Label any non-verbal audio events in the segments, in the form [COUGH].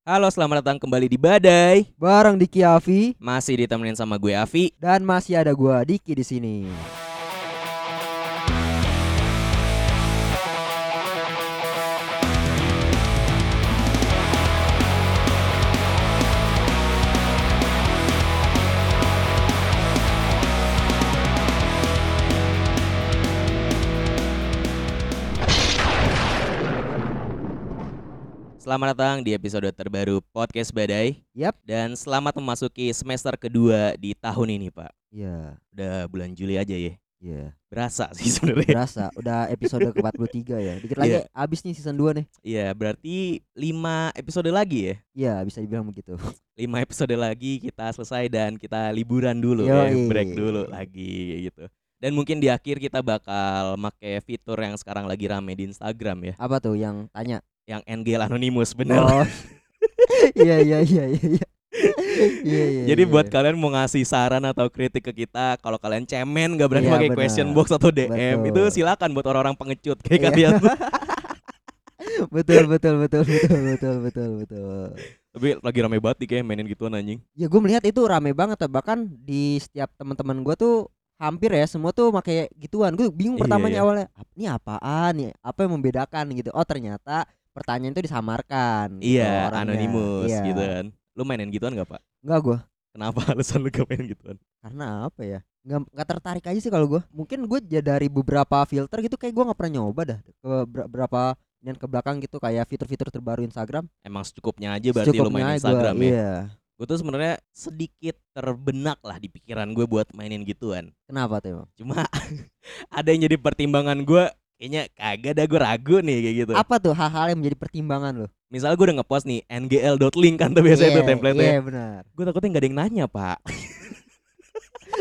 Halo, selamat datang kembali di Badai. Bareng Diki Avi Masih ditemenin sama gue Avi. dan masih ada gua Diki di sini. Selamat datang di episode terbaru Podcast Badai. Yap. Dan selamat memasuki semester kedua di tahun ini, Pak. Iya, Udah bulan Juli aja ya. iya. Berasa sih sebenarnya. Berasa udah episode ke-43 ya. Dikit lagi Iya. habis nih season 2 nih. Iya, berarti 5 episode lagi ya. Iya, bisa dibilang begitu. 5 episode lagi kita selesai dan kita liburan dulu ya, Yoi. break dulu lagi gitu. Dan mungkin di akhir kita bakal make fitur yang sekarang lagi rame di Instagram ya, Apa tuh yang tanya? yang NGL Anonymous bener. Oh. [LAUGHS] Iya, iya, iya, iya, iya. Iya, iya. Jadi iya, buat iya. kalian mau ngasih saran atau kritik ke kita, kalau kalian cemen nggak berani Iya, pakai question box atau DM, itu Betul. silakan buat orang-orang pengecut kayak Iya. kalian. [LAUGHS] betul, betul, betul, betul, betul, betul, betul. Tapi lagi rame banget nih kayak mainin gituan anjing. Ya gue melihat itu rame banget bahkan di setiap teman-teman gue tuh hampir ya semua tuh pakai gituan. Gue bingung Iya, pertamanya iya. awalnya "Ap- ini apaan nih? Apa yang membedakan gitu? Oh ternyata pertanyaan itu disamarkan. gitu Iya, orangnya. anonymous Iya. gitu kan. Lu mainin gituan gak pak? Enggak gue Kenapa [LAUGHS] alasan lu gak main gituan? karena apa ya? Nggak, nggak tertarik aja sih kalau gue. Mungkin gue dari beberapa filter gitu kayak gue nggak pernah nyoba dah ke ber- beberapa dan ke belakang gitu kayak fitur-fitur terbaru Instagram. Emang secukupnya aja berarti lu main Secukupnya Instagram gua, ya. Iya. Gue tuh sebenarnya sedikit terbenak lah di pikiran gue buat mainin gituan. Kenapa tuh emang? Cuma [LAUGHS] ada yang jadi pertimbangan gue kayaknya kagak dah gue ragu nih kayak gitu. Apa tuh hal-hal yang menjadi pertimbangan lo? Misalnya gue udah ngepost nih ngl.link kan tuh biasanya tuh Iya, template-nya. Iya benar. Gue takutnya gak ada yang nanya pak. [LAUGHS]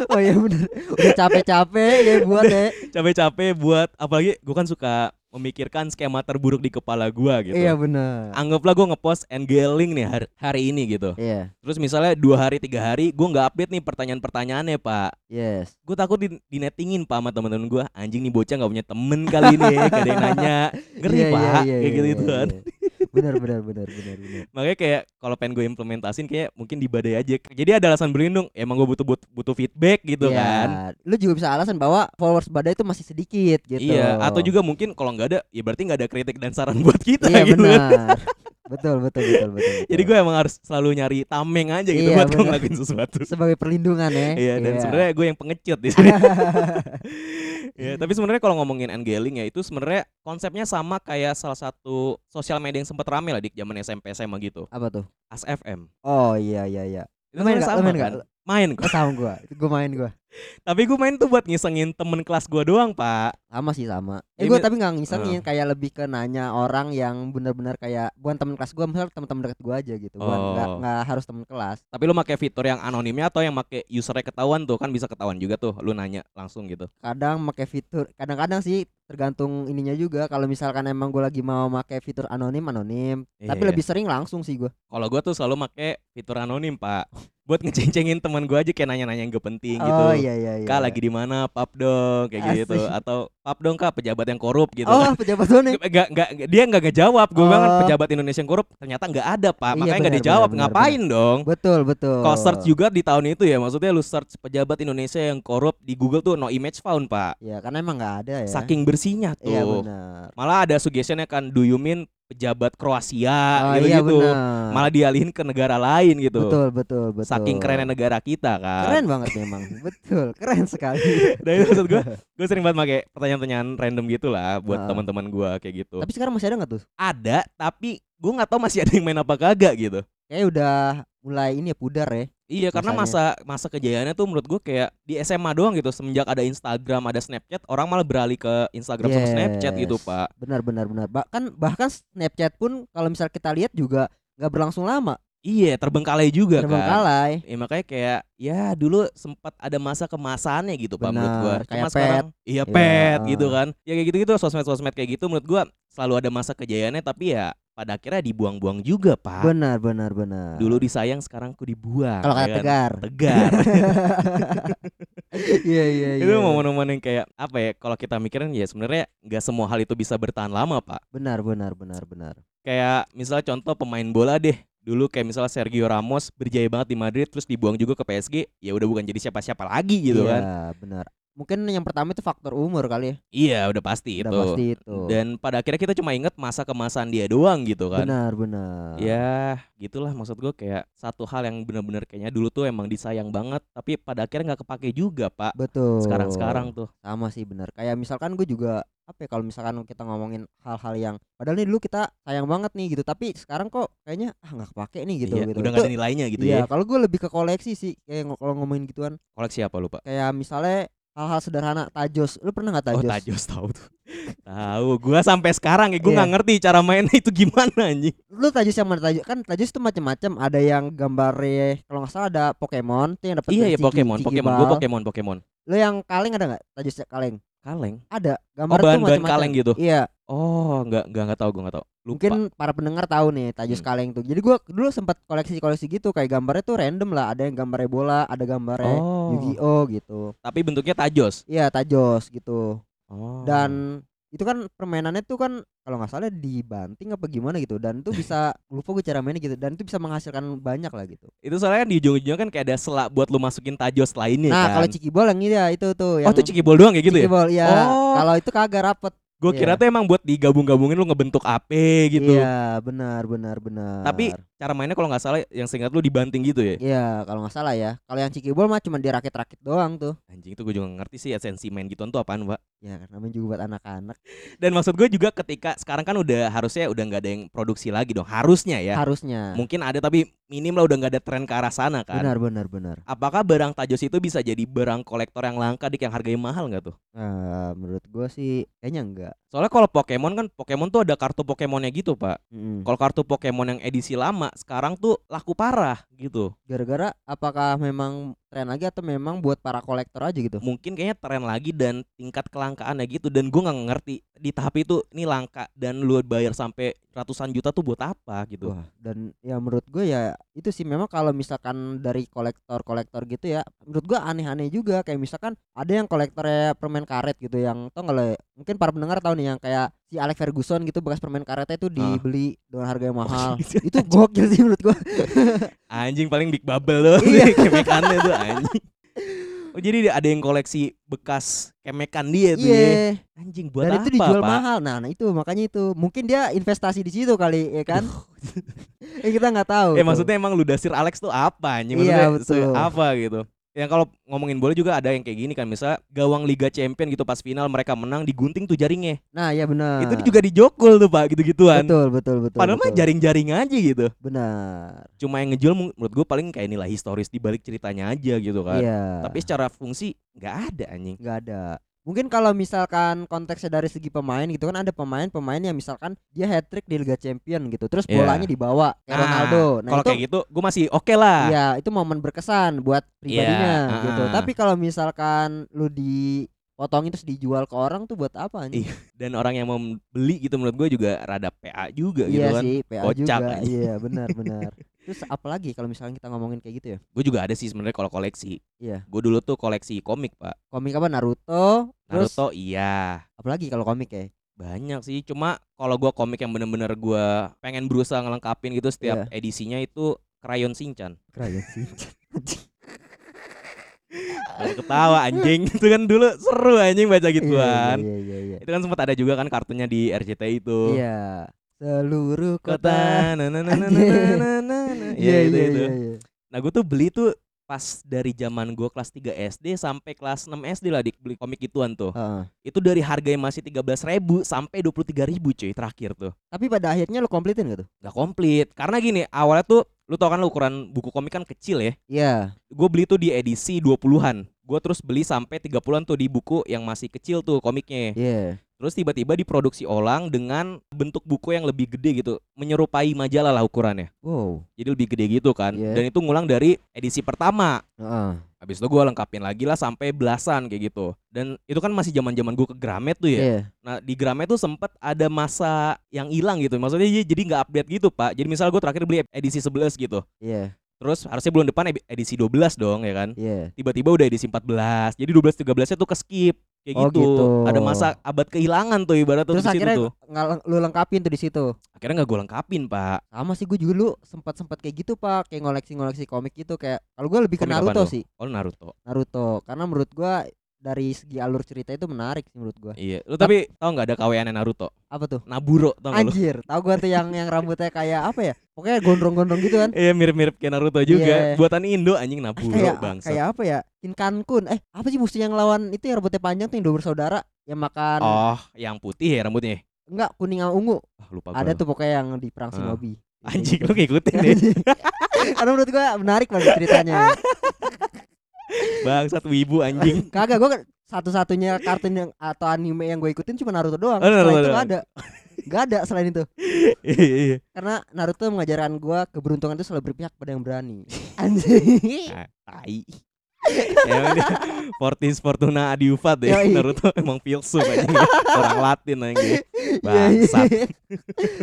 Oh iya benar. Udah capek-capek ya buat ya. [LAUGHS] Capek-capek buat apalagi gue kan suka memikirkan skema terburuk di kepala gue gitu. Iya benar. Anggaplah gue ngepost ngl link nih hari, hari ini gitu. Iya. Terus misalnya dua hari tiga hari gue nggak update nih pertanyaan-pertanyaannya pak. Yes. Gue takut di, di nettingin pak sama temen-temen gue. Anjing nih bocah nggak punya temen kali ini. [LAUGHS] Gak ada yang nanya. [LAUGHS] Ngeri Iya, iya, pak. iya, kayak iya, gitu gitu kan. iya. Benar benar benar benar benar. Makanya kayak kalau pengen gue implementasin kayak mungkin di badai aja. Jadi ada alasan berlindung. Emang gue butuh butuh, butuh feedback gitu Iya. kan. Lu juga bisa alasan bahwa followers badai itu masih sedikit gitu. Iya. Atau juga mungkin kalau nggak ada, ya berarti nggak ada kritik dan saran [LAUGHS] buat kita Iya gitu. kan. benar. Betul betul betul betul. [LAUGHS] Jadi gue emang harus selalu nyari tameng aja gitu Iya, buat gue ngelakuin sesuatu. sebagai perlindungan ya. Iya dan sebenarnya gue yang pengecut di sini. [LAUGHS] ya, tapi sebenarnya kalau ngomongin NGLing ya itu sebenarnya konsepnya sama kayak salah satu sosial media yang sempat rame lah di zaman SMP SMA gitu. apa tuh? As FM. Oh iya iya iya. Itu main sama main kan? nggak? Main Oh, sama gua. Itu gua main gua. Tapi gue main tuh buat ngisengin temen kelas gue doang pak Sama sih sama. Eh gua tapi nggak ngisengin kayak lebih ke nanya orang yang benar-benar kayak bukan teman kelas gua, misalnya teman-teman dekat gua aja gitu. Bukan nggak Oh. nggak harus teman kelas. Tapi lu pakai fitur yang anonimnya atau yang pakai usernya ketahuan tuh kan bisa ketahuan juga tuh Lu nanya langsung gitu kadang pakai fitur kadang-kadang sih tergantung ininya juga kalau misalkan emang gue lagi mau pakai fitur anonim anonim tapi Iya. lebih sering langsung sih gue Kalau gue tuh selalu pakai fitur anonim pak Buat ngeceng-cengin teman gue aja kayak nanya-nanya yang gak penting gitu oh iya iya iya. Kak lagi di mana? Pap dong kayak gitu. Atau pap dong kak. Pejabat yang korup gitu. Oh pejabat mana Nggak, nggak, nggak, dia nggak ngejawab. Gue bilang kan Oh. pejabat Indonesia yang korup ternyata nggak ada pak. Iya, makanya nggak benar, dijawab. benar, ngapain dong? Betul betul. Kalau search juga di tahun itu ya maksudnya lu search pejabat Indonesia yang korup di Google tuh no image found pak. Ya karena emang nggak ada ya. Saking bersihnya tuh. iya benar. Malah ada suggestionnya kan do you mean pejabat Kroasia? Oh, gitu iya gitu malah dialihin ke negara lain gitu. Betul betul betul. Saking kerennya negara kita kan. Keren banget memang. [LAUGHS] Betul keren sekali. Dan itu maksud gue gue sering banget pakai pertanyaan-pertanyaan random gitu lah buat Ah. teman-teman gue kayak gitu. Tapi sekarang masih ada nggak tuh? Ada tapi gue nggak tahu masih ada yang main apa kagak gitu. Kayak udah mulai ini ya pudar ya Iya karena masa masa kejayaannya tuh menurut gue kayak di SMA doang gitu. Semenjak ada Instagram ada Snapchat orang malah beralih ke Instagram sama Snapchat gitu Yes. pak. Benar benar benar. Bahkan bahkan Snapchat pun kalau misal kita lihat juga nggak berlangsung lama iya terbengkalai juga kan terbengkalai Ya, makanya kayak ya dulu sempat ada masa kemasannya gitu pak menurut gua. kayak Cuma pet. sekarang iya Iya, pet ah. gitu kan. Ya kayak gitu-gitu sosmed-sosmed kayak gitu menurut gua selalu ada masa kejayaannya tapi ya pada akhirnya dibuang-buang juga pak. benar benar benar Dulu disayang sekarang ku dibuang. kalau ya kata kan? tegar Tegar. iya [LAUGHS] iya iya itu momen-momen yang kayak apa ya kalau kita mikirin ya sebenarnya nggak semua hal itu bisa bertahan lama pak benar benar benar benar kayak misalnya contoh pemain bola deh dulu kayak misalnya Sergio Ramos berjaya banget di Madrid terus dibuang juga ke PSG ya udah bukan jadi siapa-siapa lagi gitu iya, kan benar. Mungkin yang pertama itu faktor umur kali ya. iya udah pasti Udah itu pasti itu. dan pada akhirnya kita cuma inget masa kemasan dia doang gitu kan benar, benar. Ya gitulah maksud gue kayak satu hal yang bener-bener kayaknya dulu tuh emang disayang banget tapi pada akhirnya nggak kepake juga pak Betul. sekarang-sekarang tuh sama sih benar. Kayak misalkan gue juga apa ya kalau misalkan kita ngomongin hal-hal yang padahal nih dulu kita sayang banget nih gitu tapi sekarang kok kayaknya ah nggak kepake nih gitu Iya, gitu. udah nggak ada nilainya gitu iya, ya kalau gue lebih ke koleksi sih kayak kalau ngomongin gituan koleksi apa lu pak kayak misalnya hal-hal sederhana tajos. Lu pernah nggak tajos oh tajos? tahu tuh. Tahu gua sampai sekarang ya gua Iya. nggak ngerti cara mainnya itu gimana anjing. Lu tajos yang mana? Tajos kan tajos itu macam-macam ada yang gambarnya kalau nggak salah ada Pokemon tuh yang dapat iya ya ciki- Pokemon ciki Pokemon. Bal. gua Pokemon Pokemon. Lu yang kaleng ada nggak? Tajos kaleng. Kaleng? Ada. Oh gambar tuh bahan bahan macam-macam. kaleng gitu? Iya. Oh nggak nggak nggak tahu gua nggak tahu lupa. Mungkin para pendengar tahu nih tajos Hmm. kaleng tuh. Jadi gua dulu sempat koleksi-koleksi gitu kayak gambarnya tuh random lah. Ada yang gambarnya bola ada gambarnya oh. Yu-Gi-Oh gitu. Tapi bentuknya tajos? Iya tajos gitu. Oh. Dan itu kan permainannya tuh kan kalau nggak salah dibanting apa gimana gitu. Dan itu bisa [LAUGHS] lupa gue cara mainnya gitu. Dan itu bisa menghasilkan banyak lah gitu. Itu soalnya kan di ujung-ujungnya kan kayak ada selak buat lu masukin tajos lainnya nah kan. kalau cikibol yang ini ya itu tuh oh yang itu cikibol doang kayak gitu ya? Cikibol ya Oh. kalau itu kagak rapet Gue Iya. kira tuh emang buat digabung-gabungin lu ngebentuk AP gitu. iya benar benar benar Tapi cara mainnya kalau nggak salah yang seingat lu dibanting gitu ya. iya kalau nggak salah ya kalau yang cikibol mah cuma dirakit-rakit doang tuh Anjing itu gue juga ngerti sih esensi main gituan tuh apaan, Pak. ya kan namanya juga buat anak-anak [LAUGHS] Dan maksud gue juga ketika sekarang kan udah harusnya udah nggak ada yang produksi lagi dong. Harusnya ya. harusnya Mungkin ada tapi minim lah udah nggak ada tren ke arah sana kan. benar benar benar Apakah barang tajos itu bisa jadi barang kolektor yang langka dik yang harganya mahal nggak tuh? Eh, menurut gue sih kayaknya enggak Soalnya kalau Pokemon kan Pokemon tuh ada kartu Pokemonnya gitu, Pak. Mm-mm. Kalau kartu Pokemon yang edisi lama sekarang tuh laku parah gitu. gara-gara apakah memang tren lagi atau memang buat para kolektor aja gitu mungkin kayaknya tren lagi dan tingkat kelangkaannya gitu dan gue nggak ngerti di tahap itu ini langka dan lu bayar sampai ratusan juta tuh buat apa gitu Wah, dan ya menurut gue ya itu sih memang kalau misalkan dari kolektor-kolektor gitu ya, menurut gue aneh-aneh juga kayak misalkan ada yang kolektornya permen karet gitu yang tau nggak lo ya, mungkin para pendengar tahu nih yang kayak si Alex Ferguson gitu bekas permen karetnya itu dibeli dengan harga yang mahal. [LAUGHS] itu gokil sih menurut gue. [LAUGHS] anjing paling big bubble loh Iya. kemekannya tuh anjing Oh jadi ada yang koleksi bekas kemekan dia tuh ya. Iya. Anjing buat Dan apa itu dijual Pak? mahal. Nah, nah itu makanya itu mungkin dia investasi di situ kali ya kan? [LAUGHS] eh kita nggak tahu. Eh tuh. maksudnya emang Ludasir Alex tuh apa anjing? Iya, Maksudnya se- betul. apa gitu? Yang kalau ngomongin bola juga ada yang kayak gini kan misalnya gawang Liga Champion gitu pas final mereka menang digunting tuh jaringnya. Nah, ya benar. Itu juga dijokul tuh Pak gitu-gituan. betul betul betul. Padahal mah jaring-jaring aja gitu. benar. Cuma yang ngejual menurut gue paling kayak nilai historis di balik ceritanya aja gitu kan. Iya. Tapi secara fungsi nggak ada anjing. nggak ada. Mungkin kalau misalkan konteksnya dari segi pemain gitu kan ada pemain-pemain yang misalkan dia hat trick di Liga Champion gitu, terus Iya. bolanya dibawa kayak Ah, Ronaldo. Nah Kalau kayak gitu gue masih oke lah. ya itu momen berkesan buat pribadinya Iya, gitu. Tapi kalau misalkan lu dipotongin terus dijual ke orang tuh buat apa anjing? Iya, Dan orang yang mau beli gitu menurut gue juga rada PA juga gitu Iya kan. sih, PA Kocak juga. anjing. Iya, benar benar. [LAUGHS] terus apalagi kalau misalkan kita ngomongin kayak gitu ya? Gue juga ada sih sebenarnya kalau koleksi. Iya. Gue dulu tuh koleksi komik pak. Komik apa Naruto? Terus Naruto iya. apalagi kalau komik ya? Banyak sih. Cuma kalau gua komik yang bener-bener gua pengen berusaha ngelengkapin gitu setiap Iya. edisinya itu Crayon Shinchan. Keren sih. Jangan ketawa anjing. itu kan dulu seru anjing baca Iya, gituan. Iya, iya, iya. Itu kan sempat ada juga kan kartunya di RCTI itu. Iya seluruh kota. Iya itu iya, itu. Iya, iya. Nah gue tuh beli tuh pas dari zaman gue kelas 3 SD sampai kelas 6 SD lah dik beli komik ituan tuh. Uh. Itu dari harga yang masih 13 ribu sampai 23 ribu cuy terakhir tuh. Tapi pada akhirnya lo komplitin gak tuh? Gak komplit. Karena gini awalnya tuh lu tau kan lu ukuran buku komik kan kecil ya. Iya. Yeah. Gue beli tuh di edisi 20-an. Gue terus beli sampai 30-an tuh di buku yang masih kecil tuh komiknya. Iya. Yeah. Terus tiba-tiba diproduksi ulang dengan bentuk buku yang lebih gede gitu, menyerupai majalah lah ukurannya. Wow. Jadi lebih gede gitu kan. Iya. Dan itu ngulang dari edisi pertama. Heeh. Habis itu gue lengkapin lagi lah sampai belasan kayak gitu. Dan itu kan masih zaman-zaman gue ke Gramet tuh ya. Iya. Nah di Gramet tuh sempet ada masa yang hilang gitu. Maksudnya jadi nggak update gitu pak. Jadi misal gue terakhir beli edisi 11 gitu. Iya. Terus harusnya bulan depan edi- edisi 12 dong ya kan. Iya. Tiba-tiba udah edisi 14. Jadi 12 13 nya tuh ke skip. Kayak Oh, gitu. gitu. Ada masa abad kehilangan tuh ibarat tuh Terus di situ akhirnya tuh. lu lengkapin tuh di situ. Akhirnya nggak gue lengkapin pak. Sama sih gue juga dulu sempat sempat kayak gitu pak, kayak ngoleksi-ngoleksi komik gitu kayak. Kalau gue lebih ke Komik apaan Naruto lu? sih, Oh Naruto. Naruto. Karena menurut gua dari segi alur cerita itu menarik sih menurut gua. Iya. Lu tapi tau nggak ada kaweannya Naruto? Apa tuh? Naburo tau lu? Anjir, tahu gua tuh yang [LAUGHS] yang rambutnya kayak apa ya? Pokoknya gondrong-gondrong gitu kan. Iya mirip-mirip kayak Naruto juga. Iya. Buatan Indo anjing Naburo kayak bangsa. kayak apa ya? Kinkan Kun. Eh, apa sih musuh yang lawan itu yang rambutnya panjang tuh yang dua bersaudara yang makan Oh, yang putih ya rambutnya. enggak kuning sama ungu. Ah, lupa Ada gua. tuh pokoknya yang di perang Ah. Shinobi. Anjing lu ngikutin deh. [LAUGHS] Karena menurut gua menarik banget ceritanya. [LAUGHS] Bangsat wibu anjing. [LAUGHS] Kagak gua kan satu-satunya kartun yang atau anime yang gue ikutin cuma Naruto doang. Oh, Setelah Naruto itu nggak ada. Gak ada selain itu. [LAUGHS] Iya iya. Karena Naruto mengajarkan gua keberuntungan itu selalu berpihak pada yang berani. [LAUGHS] Anjing. Ah, tai. Emang dia Fortis Fortuna deh Yoi. Naruto emang filsuf anjing [LAUGHS] Orang Latin iya. Bangsat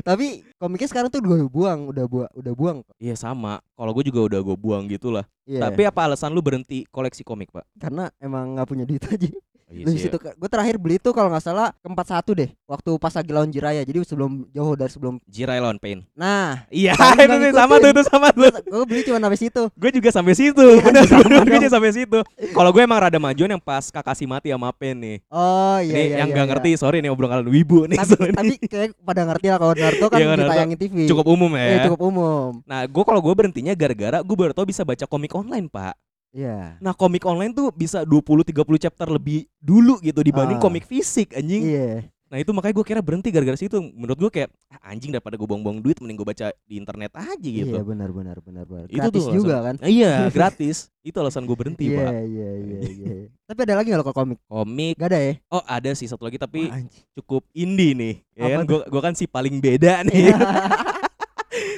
Tapi komiknya sekarang tuh udah buang, udah buang, udah buang. Iya sama Kalau gue juga udah gue buang gitu lah Iya. Tapi apa alasan lu berhenti koleksi komik pak? karena emang nggak punya duit aja. Oh, iya di situ gue terakhir beli tuh kalau nggak salah ke 41 deh, waktu pas lagi lawan Jiraya. Jadi sebelum jauh dari sebelum. Jirai Lawan Pain Nah, Iya [LAUGHS] itu nggak nih sama tuh itu sama tuh gue beli cuma sampai situ. Gue juga sampai situ Iya, Bener sama bener Gue juga sampai situ Kalau gue emang rada majuan yang pas Kakashi mati sama Pain nih Oh iya Ini iya. yang iya, gak iya. ngerti sorry nih obrolan wibu nih Tapi, tapi kayak pada ngerti lah kalau Naruto [LAUGHS] kan ditayangin TV. Cukup umum ya cukup umum. Nah gue kalau gue berhentinya gara-gara gue baru tau bisa baca komik online pak Iya. Nah komik online tuh bisa 20-30 chapter lebih dulu gitu dibanding Ah. komik fisik anjing Iya. Nah itu makanya gue kira berhenti gara-gara situ Menurut gue kayak ah, anjing daripada gue buang-buang duit Mending gue baca di internet aja gitu Iya benar benar benar benar. Itu Gratis tuh juga alasan. kan. Iya [LAUGHS] gratis Itu alasan gue berhenti Iya pak iya iya iya. Tapi ada lagi nggak lo kalau komik? Komik Gak ada ya? Oh ada sih satu lagi tapi anjing. cukup indie nih ya Apa kan gue gue kan si paling beda [LAUGHS] nih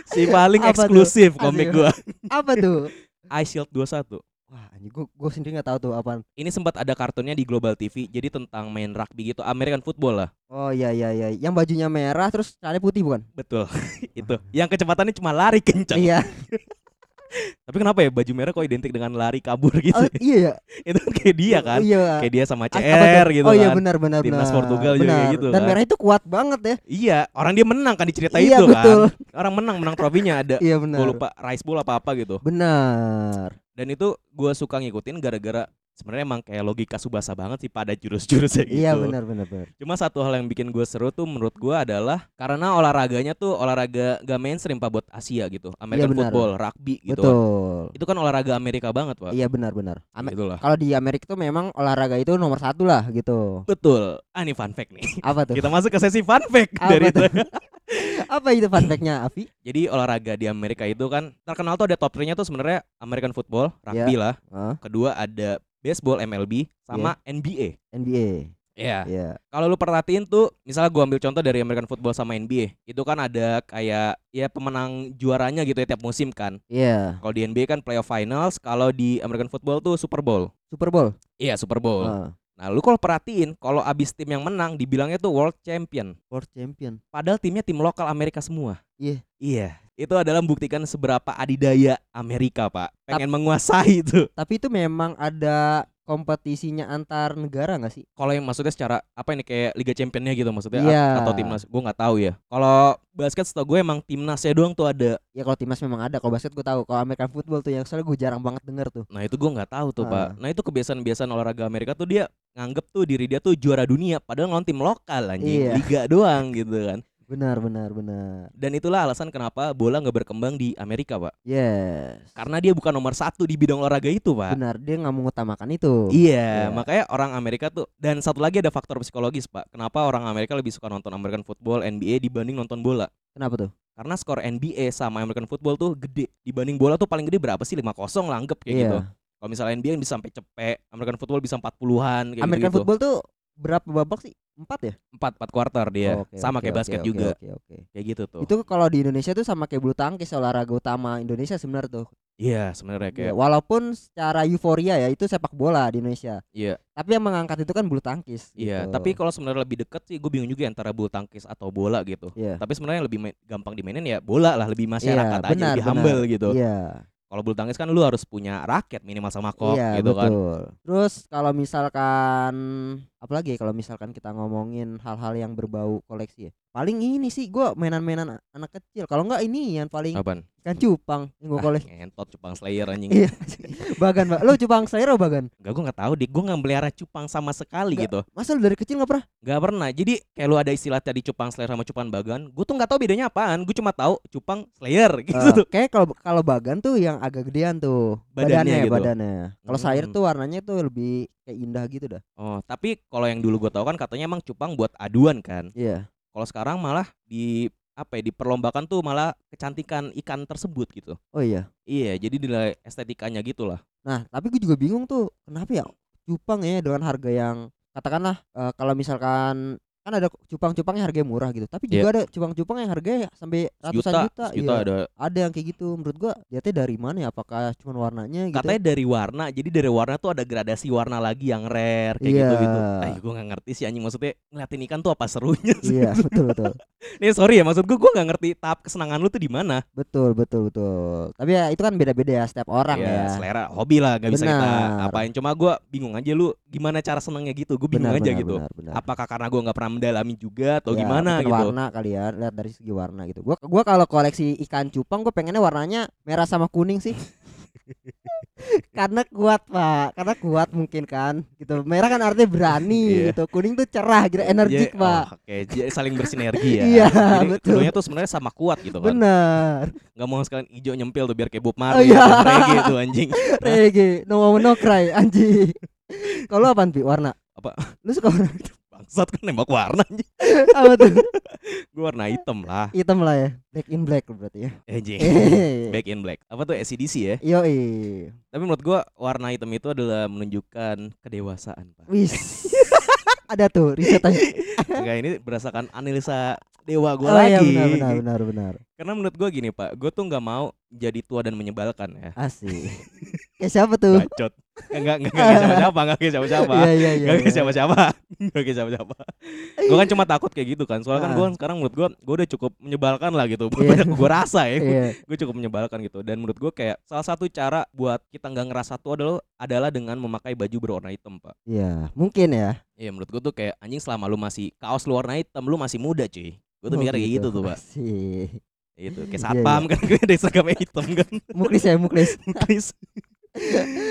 si paling Apa tuh? eksklusif komik gue Apa tuh? [LAUGHS] Ice Shield 21 Wah, anjing gua gua sendiri nggak tahu tuh apaan. ini sempat ada kartunnya di Global TV jadi tentang main rugby gitu American football lah Oh iya iya iya, yang bajunya merah terus celana putih bukan? betul [LAUGHS] itu yang kecepatannya cuma lari kencang Iya. [LAUGHS] tapi kenapa ya baju merah kok identik dengan lari kabur [LAUGHS] gitu Oh, iya ya. itu kan kayak dia kan Iya. kayak dia sama CR gitu Oh iya kan benar benar Timnas benar. Portugal juga benar. kayak gitu Dan kan. merah itu kuat banget ya. iya orang dia menang kan di cerita Iya, itu betul. kan orang menang menang trofinya ada Iya benar. gue lupa rice bowl apa apa gitu Benar. dan itu gue suka ngikutin gara-gara sebenarnya emang kayak logika subasa banget sih pada jurus-jurusnya gitu Iya benar benar benar. Cuma satu hal yang bikin gue seru tuh menurut gue adalah karena olahraganya tuh olahraga gak mainstream pak buat Asia gitu, American benar. football, rugby gitu. kan. Betul. Itu kan olahraga Amerika banget pak. Iya benar benar. Ame- Itulah. Kalau di Amerika tuh memang olahraga itu nomor satu lah gitu. Betul. Ah ini fun fact nih. [LAUGHS] Apa tuh? Kita masuk ke sesi fun fact Apa dari itu. [LAUGHS] [LAUGHS] Apa itu fun fact-nya, Avi? Jadi olahraga di Amerika itu kan terkenal tuh ada top 3-nya tuh sebenarnya American football, rugby Iya. lah. Hah? Kedua ada baseball MLB sama NBA. NBA. Iya. Iya. Kalau lu perhatiin tuh, misalnya gua ambil contoh dari American football sama NBA, itu kan ada kayak ya pemenang juaranya gitu ya tiap musim kan. Iya. Kalau di NBA kan playoff finals, kalau di American football tuh Super Bowl. Super Bowl. Iya, Super Bowl. Ah, Nah, lu kalau perhatiin, kalau abis tim yang menang dibilangnya tuh World Champion. World Champion. Padahal timnya tim lokal Amerika semua. Iya. Iya. Itu adalah membuktikan seberapa adidaya Amerika, Pak. Pengen menguasai itu. Tapi itu memang ada kompetisinya antar negara nggak sih? Kalau yang maksudnya secara apa ini kayak Liga Championnya gitu maksudnya a- atau timnas, gue nggak tahu ya. Kalau basket setahu gue emang timnasnya doang tuh ada. Ya kalau timnas memang ada, kalau basket gue tahu. Kalau American football tuh yang soalnya gue jarang banget denger tuh. Nah itu gue nggak tahu tuh Ah. pak. Nah itu kebiasaan-kebiasaan olahraga Amerika tuh dia nganggep tuh diri dia tuh juara dunia, padahal ngelawan tim lokal anjing, Iya. liga doang gitu kan. Benar, benar, benar. Dan itulah alasan kenapa bola nggak berkembang di Amerika pak. Yes. Karena dia bukan nomor satu di bidang olahraga itu pak. Benar, dia nggak mengutamakan itu. Iya, Iya. makanya orang Amerika tuh dan satu lagi ada faktor psikologis pak. Kenapa orang Amerika lebih suka nonton American football, NBA dibanding nonton bola? Kenapa tuh? Karena skor NBA sama American football tuh gede. Dibanding bola tuh paling gede berapa sih? 5-0 lah anggap kayak Iya. gitu. Kalau misalnya NBA bisa sampai cepet, American football bisa 40-an kayak American gitu. football tuh berapa babak sih? Empat ya? 4 4 quarter dia. Oke, sama oke, kayak basket oke, juga. Oke, oke. Kayak gitu tuh. Itu kalau di Indonesia tuh sama kayak bulu tangkis olahraga utama Indonesia sebenarnya tuh. Iya, sebenarnya kayak Iya, walaupun secara euforia ya itu sepak bola di Indonesia. iya, Tapi yang mengangkat itu kan bulu tangkis. iya. gitu. Tapi kalau sebenarnya lebih deket sih gue bingung juga antara bulu tangkis atau bola gitu. Iya. Tapi sebenarnya yang lebih main- gampang dimainin ya bola lah, lebih masyarakat Iya, aja, benar, lebih benar. humble gitu. Iya. Kalau bulu tangkis kan lu harus punya raket minimal sama kok iya gitu kan. betul terus kalau misalkan apalagi ya kalau misalkan kita ngomongin hal-hal yang berbau koleksi ya paling ini sih gua mainan-mainan anak kecil kalau enggak ini yang paling Apaan? ikan cupang yang gua Ah, koleksi ngentot cupang slayer anjing. iya [LAUGHS] bagan Mbak. lu cupang sayur apa bagan Enggak gue nggak tahu dik, gue nggak melihara cupang sama sekali Nggak. gitu. masa lu dari kecil nggak pernah Nggak pernah. Jadi kayak lu ada istilah tadi cupang slayer sama cupang bagan, gue tuh nggak tahu bedanya apaan. Gue cuma tahu cupang slayer [LAUGHS] gitu Eh, tuh. kayak kalau kalau bagan tuh yang agak gedean tuh Badannya gitu. badannya kalau Hmm. tuh warnanya tuh lebih kayak indah gitu dah Oh, tapi kalau yang dulu gue tahu kan katanya emang cupang buat aduan kan. iya Kalau sekarang malah di apa ya diperlombakan tuh malah kecantikan ikan tersebut gitu. oh iya Iya, jadi nilai estetikanya gitu lah. Nah, tapi gue juga bingung tuh kenapa ya cupang ya dengan harga yang katakanlah eh, kalau misalkan kan ada cupang-cupang yang harganya murah gitu, tapi juga ada cupang-cupang yang harganya sampai ratusan Sejuta, juta. sejuta iya. ada. Ada yang kayak gitu. Menurut gua lihatnya dari mana ya? Apakah cuma warnanya gitu? Katanya dari warna, jadi dari warna tuh ada gradasi warna lagi yang rare kayak Iya. gitu gitu. Eh, gue nggak ngerti sih anjing maksudnya ngeliatin ikan tuh apa serunya sih. Iya, betul betul. [LAUGHS] Nih sorry ya maksud gue gue nggak ngerti tahap kesenangan lu tuh di mana. Betul betul betul. Tapi ya itu kan beda-beda ya setiap orang Ya, ya. selera hobi lah gak bisa kita Benar. apain. Cuma gue bingung aja lu gimana cara senangnya gitu. Gue bingung Benar, aja benar, gitu. benar, benar. Apakah karena gue nggak pernah mendalami juga atau Ya, gimana gitu? warna kali ya lihat dari segi warna gitu gua gua kalau koleksi ikan cupang gue pengennya warnanya merah sama kuning sih [LAUGHS] karena kuat pak karena kuat mungkin kan gitu merah kan artinya berani [LAUGHS] Iya. gitu kuning tuh cerah gitu energik Jadi- pak oh, Oke, jadi saling bersinergi ya. [LAUGHS] Iya, Jadi betul. keduanya tuh sebenarnya sama kuat gitu kan. bener Gak mau sekalian hijau nyempil tuh biar kayak Bob Oh, Marley iya. atau reggae tuh anjing. reggae no woman no cry anjing kalau apaan pi warna Apa? lu suka warna Bangsat kan nembak warna anjing. apa tuh [LAUGHS] Gue warna hitam lah. hitam lah ya black in black berarti ya Anjing. [LAUGHS] eh Back in black. Apa tuh ACDC ya? yoi Tapi menurut gua warna hitam itu adalah menunjukkan kedewasaan, Pak. wis [LAUGHS] ada tuh riset aja Enggak ini berdasarkan analisa dewa gua oh lagi. iya benar benar benar benar Karena menurut gua gini, Pak. Gua tuh nggak mau jadi tua dan menyebalkan ya. asik kayak [LAUGHS] siapa tuh Bacot. Enggak enggak enggak kayak siapa-siapa, enggak kayak siapa-siapa. iya iya iya Enggak kayak iya. siapa-siapa. Enggak kayak siapa-siapa. Gua kan cuma takut kayak gitu kan. Soalnya kan Ah. gua sekarang menurut gua gua udah cukup menyebalkan lah gitu. Banyak [LAUGHS] gua rasa ya. iya gue cukup menyebalkan gitu dan menurut gue kayak salah satu cara buat kita nggak ngerasa tua adalah adalah dengan memakai baju berwarna hitam pak iya mungkin ya Iya menurut gue tuh kayak anjing selama lu masih kaos lu warna hitam lu masih muda cuy gue tuh Oh, mikir kayak gitu tuh pak Asik. Itu kayak Iya, satpam kan gue ada seragamnya hitam kan. Muklis ya muklis. [LAUGHS] Chris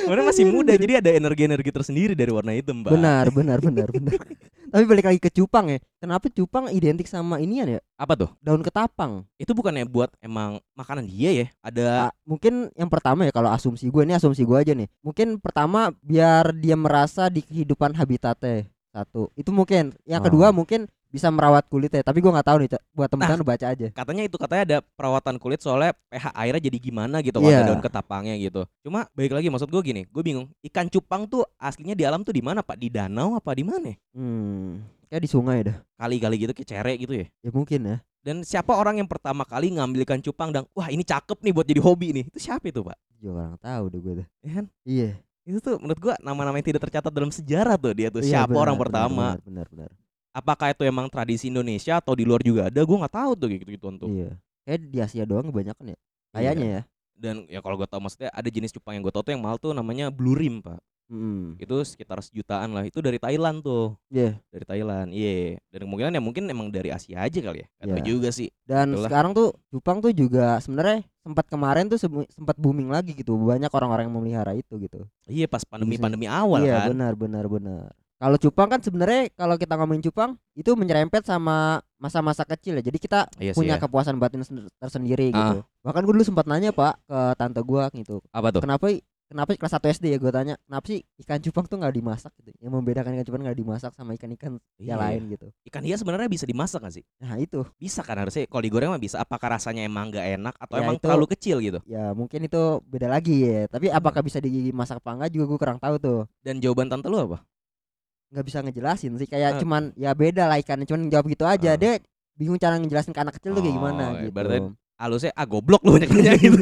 Karena masih muda jadi ada energi-energi tersendiri dari warna hitam pak benar benar benar benar. [LAUGHS] Tapi balik lagi ke cupang ya. Kenapa cupang identik sama inian ya? Apa tuh? Daun ketapang. Itu bukannya buat emang makanan dia ya? Ada Ah, mungkin yang pertama ya kalau asumsi gue ini asumsi gue aja nih. Mungkin pertama biar dia merasa di kehidupan habitatnya satu. Itu mungkin. Yang kedua Oh. mungkin bisa merawat kulitnya tapi gue nggak tahu nih buat teman-teman baca aja katanya itu katanya ada perawatan kulit soalnya pH airnya jadi gimana gitu Iya. ada daun ketapangnya gitu. Cuma baik lagi maksud gue gini, gue bingung ikan cupang tuh aslinya di alam tuh di mana pak? Di danau apa di mana? hmm kayak di sungai dah Kali-kali gitu kayak cere gitu ya. ya mungkin ya Dan siapa orang yang pertama kali ngambil ikan cupang dan wah ini cakep nih buat jadi hobi nih? Itu siapa itu pak? juga orang tahu deh gue dah Ya kan? iya Itu tuh menurut gua nama-nama yang tidak tercatat dalam sejarah tuh dia tuh Iya, siapa benar, orang pertama. benar benar benar Apakah itu emang tradisi Indonesia atau di luar juga ada? Gua nggak tahu tuh gitu gituan tuh. iya kayak di Asia doang kebanyakan ya kayaknya ya Dan ya kalau gue tau maksudnya ada jenis cupang yang gue tau tuh yang mahal tuh namanya blue rim pak. hmm itu sekitar sejutaan lah itu dari Thailand tuh Iya. dari Thailand iya dan kemungkinan ya mungkin emang dari Asia aja kali ya Gak tahu Iya. juga sih Dan Itulah. sekarang tuh cupang tuh juga sebenarnya sempat kemarin tuh sempat booming lagi gitu. Banyak orang-orang yang memelihara itu gitu. iya pas pandemi Bisnis. pandemi awal iya, kan benar benar benar. Kalau cupang kan sebenarnya kalau kita ngomongin cupang itu menyerempet sama masa-masa kecil ya. Jadi kita iya sih punya ya. kepuasan batin sen- tersendiri Ah. gitu. Bahkan gue dulu sempat nanya, Pak, ke tante gua gitu. apa tuh Kenapa kenapa kelas 1 SD ya gue tanya, kenapa sih ikan cupang tuh nggak dimasak gitu? Yang membedakan ikan cupang nggak dimasak sama ikan-ikan Iya. yang lain gitu. ikan hias sebenarnya bisa dimasak gak sih Nah, itu. bisa kan harusnya kalau digoreng mah bisa apakah rasanya emang gak enak atau Ya, emang itu- terlalu kecil gitu Ya mungkin itu beda lagi ya. Tapi Hmm. apakah bisa dimasak apa enggak juga gue kurang tahu tuh. dan jawaban tante lu apa Nggak bisa ngejelasin sih. Kayak Ah. cuman ya beda lah ikannya. Cuman jawab gitu aja. Ah. Dia bingung cara ngejelasin ke anak kecil tuh kayak Oh, gimana ya, gitu. berarti- halusnya ah goblok lu [LAUGHS] gitu [LAUGHS]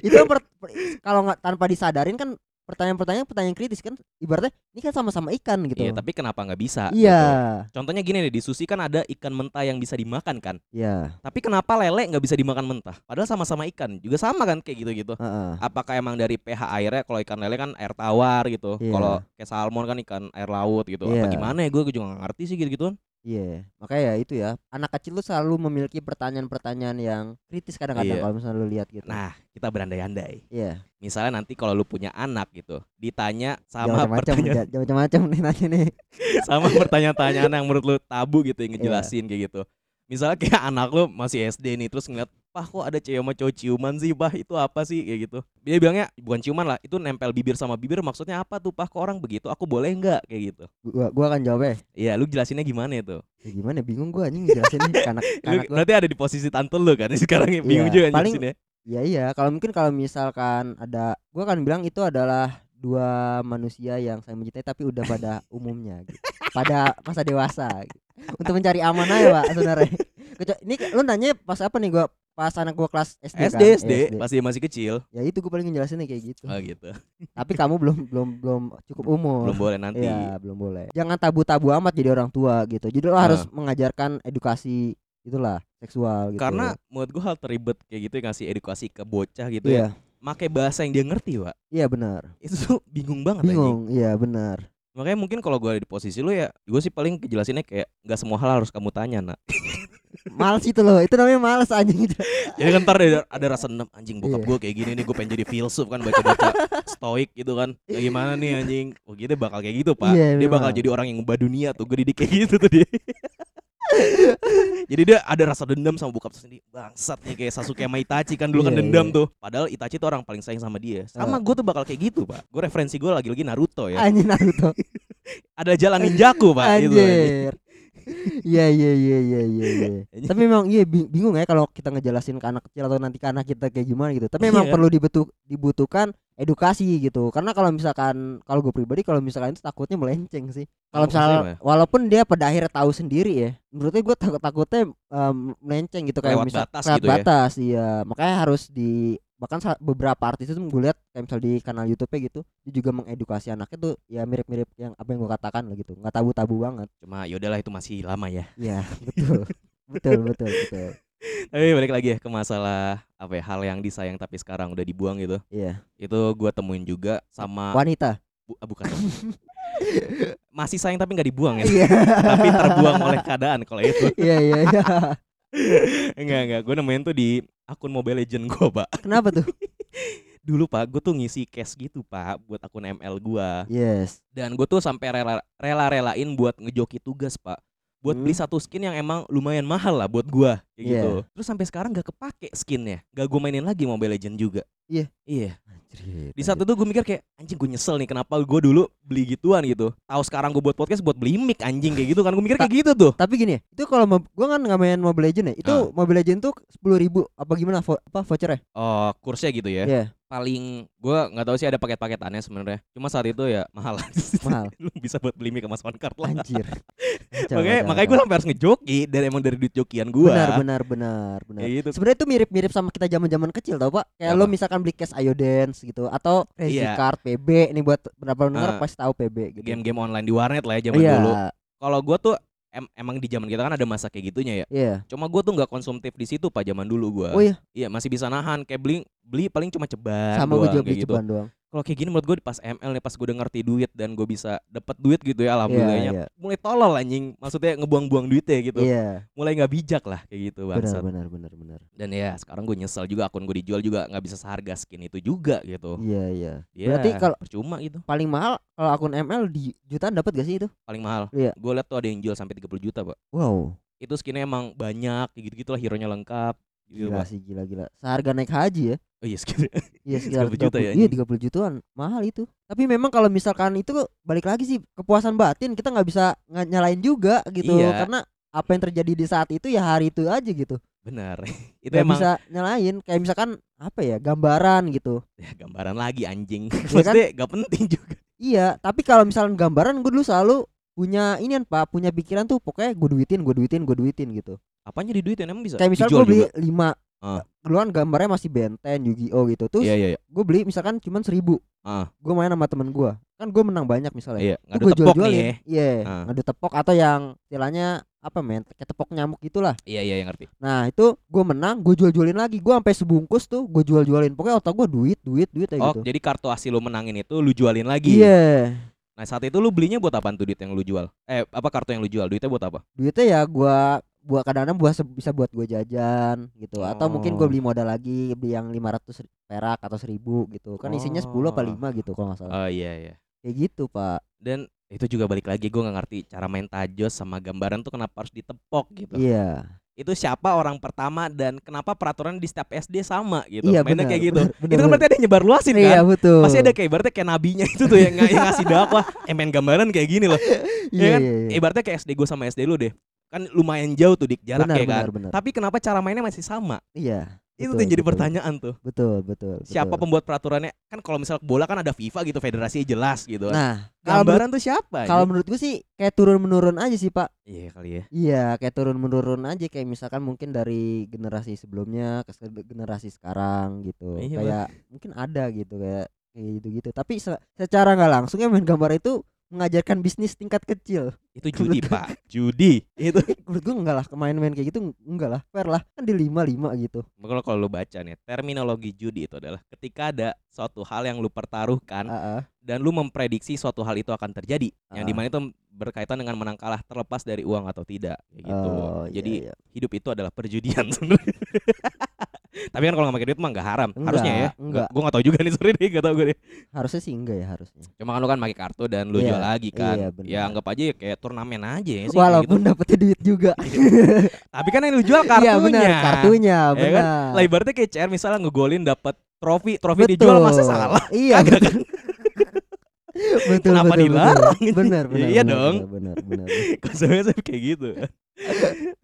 itu per- per- kalau nggak tanpa disadarin kan pertanyaan-pertanyaan pertanyaan kritis kan ibaratnya ini kan sama-sama ikan gitu. Iya, tapi kenapa nggak bisa? Iya. gitu. Contohnya gini nih, di sushi kan ada ikan mentah yang bisa dimakan kan. Iya. Tapi kenapa lele nggak bisa dimakan mentah? Padahal sama-sama ikan, juga sama kan kayak gitu-gitu. Heeh. Apakah emang dari pH airnya kalau ikan lele kan air tawar gitu. Iya. Kalau kayak salmon kan ikan air laut gitu. Apa Iya. gimana ya gue juga gak ngerti sih gitu-gitu. Iya, makanya ya itu ya. Anak kecil tuh selalu memiliki pertanyaan-pertanyaan yang kritis kadang-kadang Iya. kalau misalnya lu lihat gitu. Nah, kita berandai-andai. iya. Misalnya nanti kalau lu punya anak gitu, ditanya sama macam-macam, pertanyaan macam-macam nih nanya nih. [LAUGHS] sama pertanyaan-pertanyaan yang menurut lu tabu gitu Iya. yang ngejelasin kayak gitu. Misalnya kayak anak lu masih SD nih terus ngeliat, "Pah, kok ada cewek sama cowok ciuman sih, Pah? Itu apa sih?" kayak gitu. Dia bilangnya bukan ciuman lah, itu nempel bibir sama bibir maksudnya apa tuh, Pah? Kok orang begitu? Aku boleh nggak kayak gitu. Gua gua akan jawabnya. Iya, lu jelasinnya gimana itu? Ya gimana bingung gua anjing jelasin nih [LAUGHS] ke anak ke Lu berarti ada di posisi tante lu kan [LAUGHS] sekarang ya, bingung Iya, juga paling- jelasinnya. Ya iya, kalau mungkin kalau misalkan ada gua akan bilang itu adalah dua manusia yang saya mencintai tapi udah pada [LAUGHS] umumnya gitu. Pada masa dewasa gitu. Untuk mencari aman aja, Pak, sebenarnya. Ini lu nanya pas apa nih gua pas anak gua kelas SD, SD, kan? SD, pas dia masih kecil. Ya itu gua paling ngejelasinnya kayak gitu. Oh gitu. [LAUGHS] Tapi kamu belum belum belum cukup umur. Belum boleh nanti. Iya, belum boleh. Jangan tabu-tabu amat jadi orang tua gitu. Jadi lo harus mengajarkan edukasi itulah seksual gitu. Karena menurut gua hal teribet kayak gitu yang ngasih edukasi ke bocah gitu ya. iya, Pakai bahasa yang dia ngerti, Pak. iya benar. Itu tuh bingung banget. Bingung, iya benar. Makanya mungkin kalau gue ada di posisi lu ya, gue sih paling kejelasinnya kayak nggak semua hal harus kamu tanya, nak. [LAUGHS] Males itu loh, itu namanya males anjing. Jadi [LAUGHS] kan ntar ada, ada rasa dendam anjing bokap Iya. gue kayak gini nih, gue pengen jadi filsuf kan baca-baca stoik gitu kan. Ya gimana nih anjing? Oh gitu bakal kayak gitu pak. Iya, dia bakal jadi orang yang ngubah dunia tuh. Gue didik kayak gitu tuh dia. [LAUGHS] Jadi dia ada rasa dendam sama bokap sendiri Bangsat nih kayak Sasuke sama Itachi kan dulu kan Iya, dendam iya. tuh Padahal Itachi tuh orang paling sayang sama dia Sama Ah. gue tuh bakal kayak gitu pak Gue referensi gue lagi-lagi Naruto ya Anjing Naruto. [LAUGHS] Ada jalan ninjaku pak gitu, anjing. Anjir. Iya iya iya iya iya iya. [LAUGHS] Tapi memang iya bing- bingung ya kalau kita ngejelasin ke anak kecil atau nanti ke anak kita kayak gimana gitu. Tapi memang Iya. perlu dibutuh dibutuhkan edukasi gitu. Karena kalau misalkan kalau gue pribadi kalau misalkan itu takutnya melenceng sih. Kalau Oh, misal maksudnya walaupun dia pada akhirnya tahu sendiri ya. Menurutnya gue takut takutnya em, melenceng gitu kayak Lewat misal batas lewat gitu ya. batas iya. Makanya harus di bahkan beberapa artis itu gue lihat kayak misal di kanal YouTube-nya gitu dia juga mengedukasi anaknya tuh ya mirip-mirip yang apa yang gue katakan lah gitu nggak tabu-tabu banget Cuma yaudahlah itu masih lama ya Iya betul [LAUGHS] betul betul betul Tapi balik lagi ya ke masalah apa ya hal yang disayang tapi sekarang udah dibuang gitu. iya Itu gua temuin juga sama wanita bu- ah, bukan. [LAUGHS] Masih sayang tapi nggak dibuang ya. iya tapi terbuang oleh keadaan kalau itu. iya iya iya [LAUGHS] enggak enggak, gue nemuin tuh di akun Mobile Legend gua, Pak. kenapa tuh [LAUGHS] Dulu Pak, gue tuh ngisi cash gitu, Pak, buat akun ML gua. yes Dan gue tuh sampai rela rela-relain buat ngejoki tugas, Pak. Buat beli Hmm. satu skin yang emang lumayan mahal lah buat gua kayak Iya. gitu. Terus sampai sekarang gak kepake skinnya. Gak gue mainin lagi Mobile Legend juga. Iya. Iya. Anjir, Di saat itu gue mikir kayak anjing gue nyesel nih kenapa gue dulu beli gituan gitu. Tahu sekarang gue buat podcast buat beli mic anjing kayak gitu kan. Gue mikir kayak gitu tuh. tapi gini ya itu kalau gua kan nggak main Mobile Legend ya itu Ah. Mobile Legend tuh sepuluh ribu apa gimana vo apa vouchernya Oh, kursnya gitu ya. Iya Paling gua nggak tahu sih ada paket-paketannya sebenarnya. Cuma saat itu ya mahal. [LAUGHS] mahal Lu bisa buat beli mic sama soundcard lah. anjir [LAUGHS] Kacau, makanya makanya gue sampai harus ngejoki dan emang dari duit jokian gua. benar benar benar benar Kayak gitu. Sebenarnya itu mirip-mirip sama kita zaman-zaman kecil tau pak Kayak lo misalkan beli cash Ayo Dance gitu Atau Crazy Iya. Card PB Nih buat berapa pendengar Ah. pasti tahu PB gitu Game-game online di warnet lah ya zaman Iya dulu. Kalau gua tuh em- emang di zaman kita kan ada masa kayak gitunya ya. Iya Cuma gua tuh nggak konsumtif di situ pak zaman dulu gua. Oh iya Iya masih bisa nahan kayak beli beli paling cuma ceban Sama gue juga beli gitu. ceban doang Kalau kayak gini menurut gue pas ML nih pas gue udah ngerti duit dan gue bisa dapat duit gitu ya alhamdulillahnya. iya. Mulai tolol anjing, maksudnya ngebuang-buang duitnya gitu. Iya Mulai nggak bijak lah kayak gitu Benar bangsat. benar benar benar Dan ya sekarang gue nyesel juga akun gue dijual juga nggak bisa seharga skin itu juga gitu. Iya iya Ya, Berarti kalau- percuma gitu. Paling mahal Kalau akun ML di jutaan dapat gak sih itu Paling mahal. Iya. Gue liat tuh ada yang jual sampai 30 juta, Pak. Wow Itu skinnya emang banyak kayak gitu-gitu lah hero-nya lengkap. Gitu, Gila Pak. sih gila gila Seharga naik haji ya Oh iya skin. [LAUGHS] Iya sekitar 30 juta 30 ya, Iya anjing. 30 jutaan Mahal itu Tapi memang kalau misalkan itu Balik lagi sih Kepuasan batin Kita nggak bisa nyalain juga gitu Iya. Karena apa yang terjadi di saat itu ya hari itu aja gitu Benar. [LAUGHS] itu Gak emang bisa nyalain Kayak misalkan Apa ya Gambaran gitu ya, gambaran lagi anjing. [LAUGHS] kan? Maksudnya gak penting juga. Iya Tapi kalau misalkan gambaran Gue dulu selalu Punya ini kan pak Punya pikiran tuh Pokoknya gue duitin Gue duitin Gue duitin gitu Apanya di duitin emang bisa? Kayak misal Dijual gue beli juga? 5 Dulu kan gambarnya masih Benten Yu-Gi-Oh gitu terus Iya iya iya. gue beli misalkan cuman seribu Ah. gue main sama temen gue kan gue menang banyak misalnya Iya, Itu ngadu gue tepok nih ya. jual-jualin iya Ah. ngadu tepok atau yang istilahnya apa men kayak tepok nyamuk gitulah Iya iya yang ngerti. nah itu gue menang gue jual-jualin lagi gue sampai sebungkus tuh gue jual-jualin pokoknya otak gue duit duit duit kayak Oh, gitu jadi kartu hasil lu menangin itu lu jualin lagi. iya Nah, saat itu lu belinya buat apa tuh duit yang lu jual? Eh, apa kartu yang lu jual? Duitnya buat apa? duitnya ya gue buat kadang-kadang buat se- bisa buat gue jajan gitu atau mungkin gue Oh. beli modal lagi beli yang 500 perak atau 1000 gitu kan isinya 10 apa Oh. 5 gitu kalau nggak salah Oh iya iya. kayak gitu pak Dan itu juga balik lagi gue nggak ngerti cara main tajos sama gambaran tuh kenapa harus ditepok gitu. iya Itu siapa orang pertama dan kenapa peraturan di setiap SD sama gitu. Iya, Mainnya benar, kayak gitu. benar, benar, itu kan berarti ada nyebar luasin iya kan? betul Pasti ada kayak ibaratnya kayak nabinya itu tuh yang, ng- yang ngasih dakwah, eh main gambaran kayak gini loh. [LAUGHS] iya, ya kan? iya, iya. Ibaratnya kayak SD gue sama SD lu deh. Kan lumayan jauh tuh dik jarak benar, ya kan. benar, benar. Tapi kenapa cara mainnya masih sama? iya Itu betul, tuh yang jadi betul. pertanyaan tuh. betul betul Siapa betul. pembuat peraturannya? Kan kalau misal bola kan ada FIFA gitu, federasi jelas gitu. nah kalau menurut, gambaran tuh siapa? kalau anjing? menurut gue sih kayak turun menurun aja sih pak Iya kali ya. Iya, kayak turun menurun aja kayak misalkan mungkin dari generasi sebelumnya ke generasi sekarang gitu. Iya, kayak mungkin ada gitu kayak kayak gitu-gitu. Tapi se- secara nggak langsung ya main gambar itu mengajarkan bisnis tingkat kecil. Itu judi, Pak. [LAUGHS] Judi. Itu. [LAUGHS] Menurut gua enggak lah main-main kayak gitu enggak lah, fair lah. Kan di 55 gitu. Kalau kalau lu baca nih, terminologi judi itu adalah ketika ada suatu hal yang lu pertaruhkan Heeh. dan lu memprediksi suatu hal itu akan terjadi. Yang Ah. di mana itu berkaitan dengan menang kalah terlepas dari uang atau tidak kayak gitu. Oh, iya, Jadi iya. hidup itu adalah perjudian [LAUGHS] sebenarnya. Tapi kan kalau nggak pakai duit mah nggak haram. Enggak, Harusnya ya. enggak. Gue nggak tahu juga nih sorry deh, nggak tahu gue deh. harusnya sih enggak ya harusnya. Cuma kan lu kan pakai kartu dan lu Iya, jual lagi kan. iya, ya anggap aja kayak turnamen aja ya sih. Walaupun gitu. dapetnya duit juga. [LAUGHS] Tapi kan yang lu jual kartunya. Iya benar, kartunya Ya benar. kan? Lah ibaratnya kayak CR misalnya ngegolin dapat trofi, trofi dijual masa salah. Iya, Kagak betul. [LAUGHS] betul, Kenapa betul, dilarang? Betul. Benar, benar. Iya dong. Benar, benar. [LAUGHS] Konsepnya sih kayak gitu.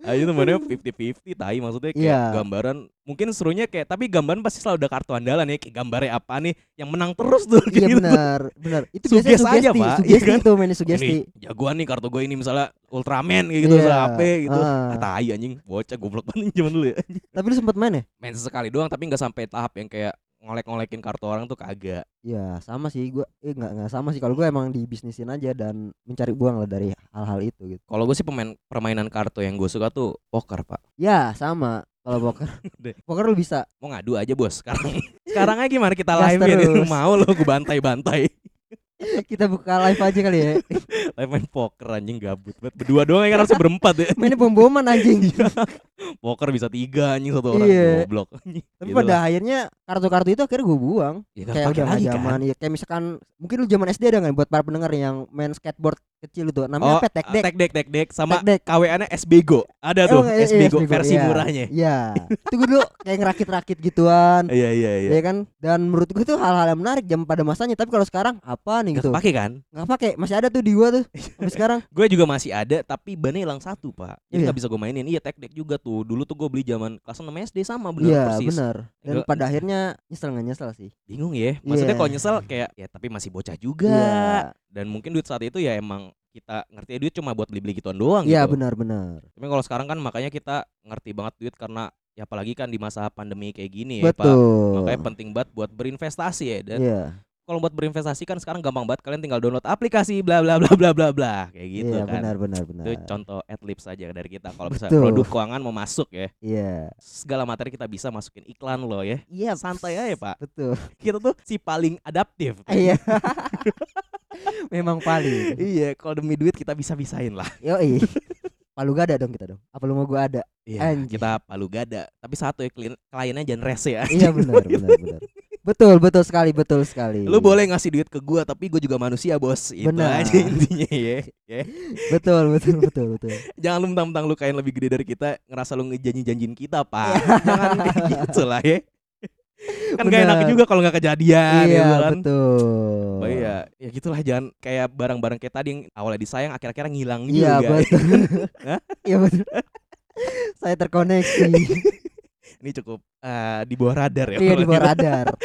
Ayo tuh mana 50-50 tai maksudnya kayak Iya. gambaran mungkin serunya kayak tapi gambaran pasti selalu ada kartu andalan ya kayak gambarnya apa nih yang menang terus tuh Iya gitu. benar, benar. Itu biasanya aja, sugesti, Pak. sugesti Iya kan? itu mainnya sugesti. Ini jagoan nih kartu gue ini misalnya Ultraman kayak gitu Iya, misalnya HP gitu. ah. Ah, tai anjing, bocah goblok banget zaman dulu ya. Tapi lu sempet main ya? Main sesekali doang tapi nggak sampai tahap yang kayak ngolek-ngolekin kartu orang tuh kagak. Ya sama sih gua eh enggak enggak sama sih kalau gua emang dibisnisin aja dan mencari uang lah dari hal-hal itu gitu. Kalau gue sih pemain permainan kartu yang gue suka tuh poker, Pak. Ya, sama. Kalau [LAUGHS] poker. Poker lu bisa. Mau ngadu aja, Bos. Sekarang [LAUGHS] sekarang aja gimana kita live ya terus. mau lo gue bantai-bantai. [LAUGHS] Kita buka live aja kali ya. [LAUGHS] Live main poker anjing gabut banget. Berdua doang ya kan harusnya berempat ya. Mainnya bom-boman anjing. Poker bisa tiga anjing satu orang Iya. goblok. Anjing. Tapi Gitu pada lah. akhirnya kartu-kartu itu akhirnya gue buang. Ya, kayak udah lagi kan. zaman ya kayak misalkan mungkin lu zaman SD ada nggak buat para pendengar yang main skateboard kecil itu namanya Oh, apa tek dek tek dek tek dek sama Tek dek. KWA-nya SBGO. Ada tuh Emang, iya, iya, SBGO SBGO, versi iya. murahnya. Iya. itu gue dulu kayak ngerakit-rakit gituan. Iya iya iya. ya kan dan menurut gue itu hal-hal yang menarik jam pada masanya tapi kalau sekarang apa nih Gak gitu kepake kan? nggak pakai masih ada tuh di gua tuh [LAUGHS] sampai sekarang Gue juga masih ada tapi bannya hilang satu pak. Jadi Iya. nggak bisa gue mainin. Iya tek dek juga tuh. Dulu tuh gue beli zaman kelas 6 SD sama bener iya persis. benar dan Enggak. pada akhirnya nyesel nggak nyesel sih Bingung ya. Maksudnya Iya. kalau nyesel kayak ya tapi masih bocah juga. Dan mungkin duit saat itu ya emang kita ngerti duit cuma buat beli-beli gituan doang iya gitu. benar benar Tapi kalau sekarang kan makanya kita ngerti banget duit karena ya apalagi kan di masa pandemi kayak gini ya Pak. Makanya penting banget buat berinvestasi ya dan iya kalau buat berinvestasi kan sekarang gampang banget kalian tinggal download aplikasi bla bla bla bla bla bla kayak gitu iya kan. benar benar benar Itu contoh adlibs saja dari kita kalau misalnya Betul. produk keuangan mau masuk ya. iya Segala materi kita bisa masukin iklan loh ya. iya Santai aja, Pak. betul Kita tuh si paling adaptif. iya [LAUGHS] memang paling iya, kalau demi duit kita bisa-bisain lah. yo palu gada dong kita dong apa lu mau gua ada Iya, Anjing. kita palu gada. Tapi satu ya klien, kliennya jangan rese ya. iya benar [LAUGHS] benar benar betul betul sekali betul sekali Lu boleh ngasih duit ke gua tapi gua juga manusia, Bos. Itu Benar. aja [LAUGHS] intinya ya. Ya. betul betul betul betul [LAUGHS] Jangan lu mentang-mentang lu kayak lebih gede dari kita, ngerasa lu ngejanji-janjin kita, Pak. [LAUGHS] Jangan kayak gitu lah ya. Kan gak enak juga kalau nggak kejadian iya gitu kan. betul Oh iya, ya gitulah jangan kayak barang-barang kayak tadi yang awalnya disayang akhir-akhirnya ngilang Iya juga. betul. Hah? Iya betul. Saya terkoneksi. Ini cukup eh, di bawah radar ya. iya di bawah radar. [LAUGHS]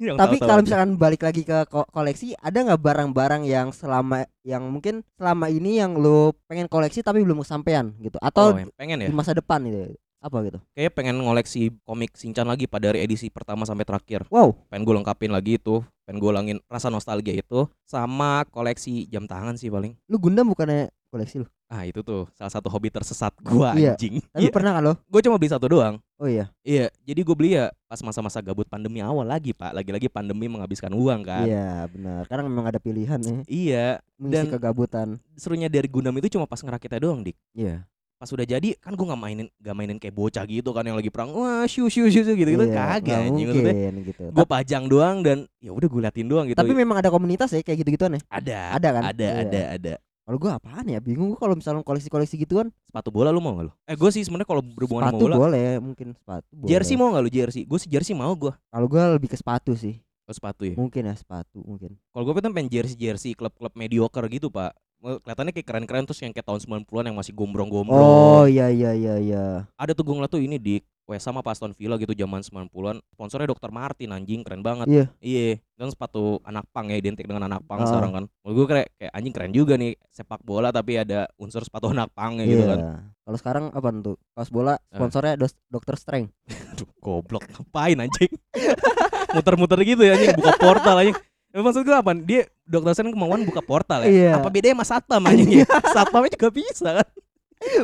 Yang Tapi kalau aja. misalkan balik lagi ke ko- koleksi, ada nggak barang-barang yang selama yang mungkin selama ini yang lo pengen koleksi tapi belum kesampaian gitu oh, atau yang pengen ya. di masa depan gitu. Apa gitu? Kayak pengen ngoleksi komik Shinchan lagi pada dari edisi pertama sampai terakhir. Wow. Pengen gue lengkapin lagi itu, pengen gue ulangin rasa nostalgia itu sama koleksi jam tangan sih paling. Lu Gundam bukannya koleksi lu? Ah itu tuh salah satu hobi tersesat gua Iya. anjing. Tapi Iya. pernah kan lo? Gue cuma beli satu doang. Oh iya. Iya, jadi gue beli ya pas masa-masa gabut pandemi awal lagi pak. Lagi-lagi pandemi menghabiskan uang kan. Iya, benar. Karena memang ada pilihan nih Iya, mengisi Dan- kegabutan. serunya dari Gundam itu cuma pas ngerakitnya doang dik. Iya. Pas udah jadi kan gue nggak mainin nggak mainin kayak bocah gitu kan yang lagi perang wah shu shu shu gitu gitu Iya, kagak anjing mungkin gitu. Gue pajang doang dan ya udah gue liatin doang gitu. Tapi memang ada komunitas ya kayak gitu-gituan ya. ada, Ada kan? ada, Iya. ada, ada. Kalau gua apaan ya? Bingung gua kalau misalnya koleksi-koleksi gituan. Sepatu bola lu mau gak lu? Eh gue sih sebenarnya kalau berhubungan sama Sepatu bola, boleh, mungkin sepatu boleh. jersey mau gak lu jersey? Gue sih jersey mau gue. Kalau gua lebih ke sepatu sih. Oh, sepatu ya. Mungkin ya sepatu, mungkin. Kalau gue pengen pengen jersey jersey klub-klub mediocre gitu pak. Kelihatannya kayak keren-keren terus yang kayak tahun 90-an yang masih gombrong-gombrong. Oh iya iya iya iya. Ada tuh gue ngeliat tuh ini di West sama pas Aston Villa gitu zaman 90-an. Sponsornya Dr. Martin anjing keren banget. Iya. Iya, kan sepatu anak pang ya identik dengan anak pang Ah. sekarang kan. Menurut gue kayak, kayak anjing keren juga nih sepak bola tapi ada unsur sepatu anak pang ya gitu Iya. kan. Kalau sekarang apa tuh? Kaos bola sponsornya dos Dokter Strength. [LAUGHS] Aduh, goblok ngapain anjing? [LAUGHS] Muter-muter gitu ya anjing buka portal anjing. Ya, maksud gue apa? Dia dokter Sen kemauan buka portal ya. Iya. Apa bedanya sama satpam anjing ya? Satpamnya juga bisa kan?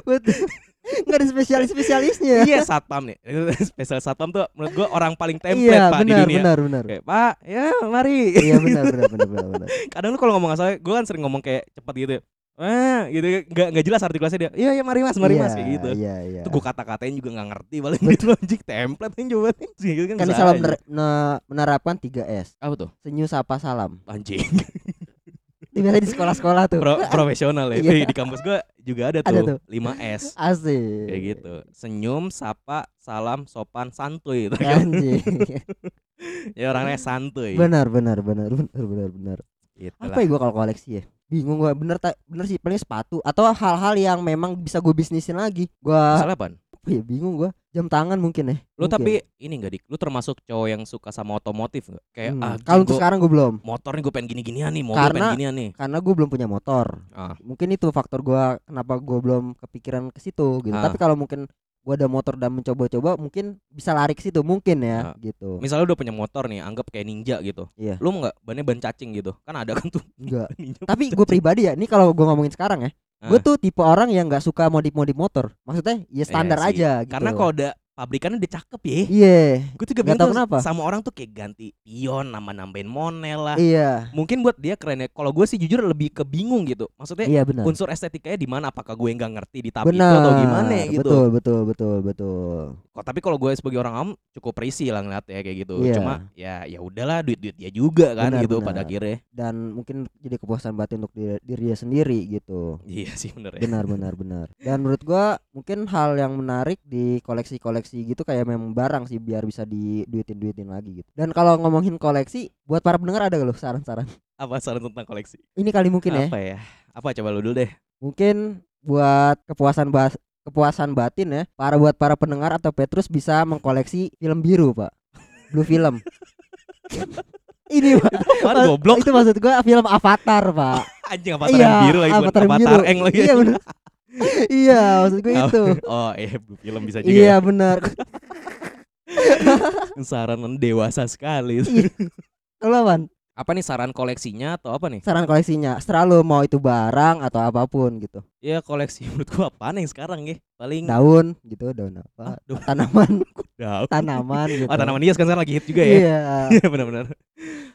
Betul. Enggak ada spesialis-spesialisnya. iya satpam nih. [LAUGHS] Spesial satpam tuh menurut gua orang paling template Iya, pak di benar dunia. benar benar. Kayak Pak, ya mari. Iya benar benar benar benar. benar. [LAUGHS] Kadang lu kalau ngomong asal, gua kan sering ngomong kayak cepet gitu. Ah, gitu nggak nggak jelas artikulasinya dia. Iya iya mari mas, mari mas Iya, kayak gitu. Iya iya. Itu gua kata-katain juga nggak ngerti paling gitu anjing template yang. Kayak gitu kan, kan aja. mener- ne- menerapkan 3S. Apa tuh? Senyum sapa salam. Anjing. [LAUGHS] Biasanya di sekolah-sekolah tuh. Pro- profesional ya. [LAUGHS] Iya. Wih, di kampus gua juga ada Ada tuh, tuh. 5S. Asik. Kayak gitu. Senyum, sapa, salam, sopan, santuy gitu kan. Anjing. [LAUGHS] ya orangnya santuy. benar benar benar benar benar benar. Gitu Apa ya gua kalau koleksi ya? Bingung gua bener tak bener sih paling sepatu atau hal-hal yang memang bisa gue bisnisin lagi. Gua apaan? apa ya bingung gua. Jam tangan mungkin ya. Lu Mungkin. tapi ini enggak dik, lu termasuk cowok yang suka sama otomotif enggak? Kayak Hmm. ah kalau untuk sekarang gue belum motor nih gue pengen gini-ginian nih, mobil Karena- pengen ginian nih. karena gue belum punya motor. Ah. Mungkin itu faktor gua kenapa gue belum kepikiran ke situ gitu. Ah. Tapi kalau mungkin gua ada motor dan mencoba-coba mungkin bisa lari ke situ mungkin ya Ah. gitu. Misalnya lu udah punya motor nih, anggap kayak ninja gitu. Iya. Lu enggak bannya ban cacing gitu. Kan ada kan tuh Enggak. [LAUGHS] Tapi gue pribadi ya, ini kalau gue ngomongin sekarang ya, gue Ah. tuh tipe orang yang nggak suka modif-modif motor. Maksudnya ya standar Iya sih. aja gitu. Karena kalau udah pabrikannya udah cakep ya. Iya. Gue juga bingung tahu tuh kenapa. sama orang tuh kayak ganti pion, nama nambahin monel lah. Iya. Mungkin buat dia keren ya. Kalau gue sih jujur lebih ke bingung gitu. Maksudnya Iya benar. unsur estetikanya di mana? Apakah gue nggak ngerti di itu Benar. atau gimana gitu? Betul, betul, betul, betul. Kok tapi kalau gue sebagai orang awam cukup risih lah ngeliat ya kayak gitu. Iya. Cuma ya ya udahlah duit-duit dia juga kan Benar, gitu benar. pada akhirnya. Dan mungkin jadi kepuasan batin untuk diri, diri dia sendiri gitu. Iya sih bener ya. Benar, benar, benar. Dan menurut gua mungkin hal yang menarik di koleksi-koleksi gitu kayak memang barang sih biar bisa diduitin-duitin lagi gitu. Dan kalau ngomongin koleksi, buat para pendengar ada gak lo saran-saran? Apa saran tentang koleksi? Ini kali mungkin ya. Apa ya? Apa coba lu dulu deh. Mungkin buat kepuasan bahas kepuasan batin ya para buat para pendengar atau Petrus bisa mengkoleksi film biru pak blue film [LAUGHS] ini pak goblok itu maksud gua film Avatar pak [LAUGHS] anjing avatar yang biru lagi Avatar avatar biru. eng lagi. iya bener iya maksud gua Oh, itu [LAUGHS] Oh, eh film bisa juga. iya benar ya. [LAUGHS] Saran dewasa sekali. kalau man apa nih saran koleksinya atau apa nih? saran koleksinya selalu mau itu barang atau apa pun gitu Ya koleksi [LAUGHS] menurut gua apaan yang sekarang ya? Paling daun gitu daun apa Aduh, tanaman daun. tanaman gitu Oh, tanaman hias kan sekarang lagi hit juga ya. iya Iya benar-benar.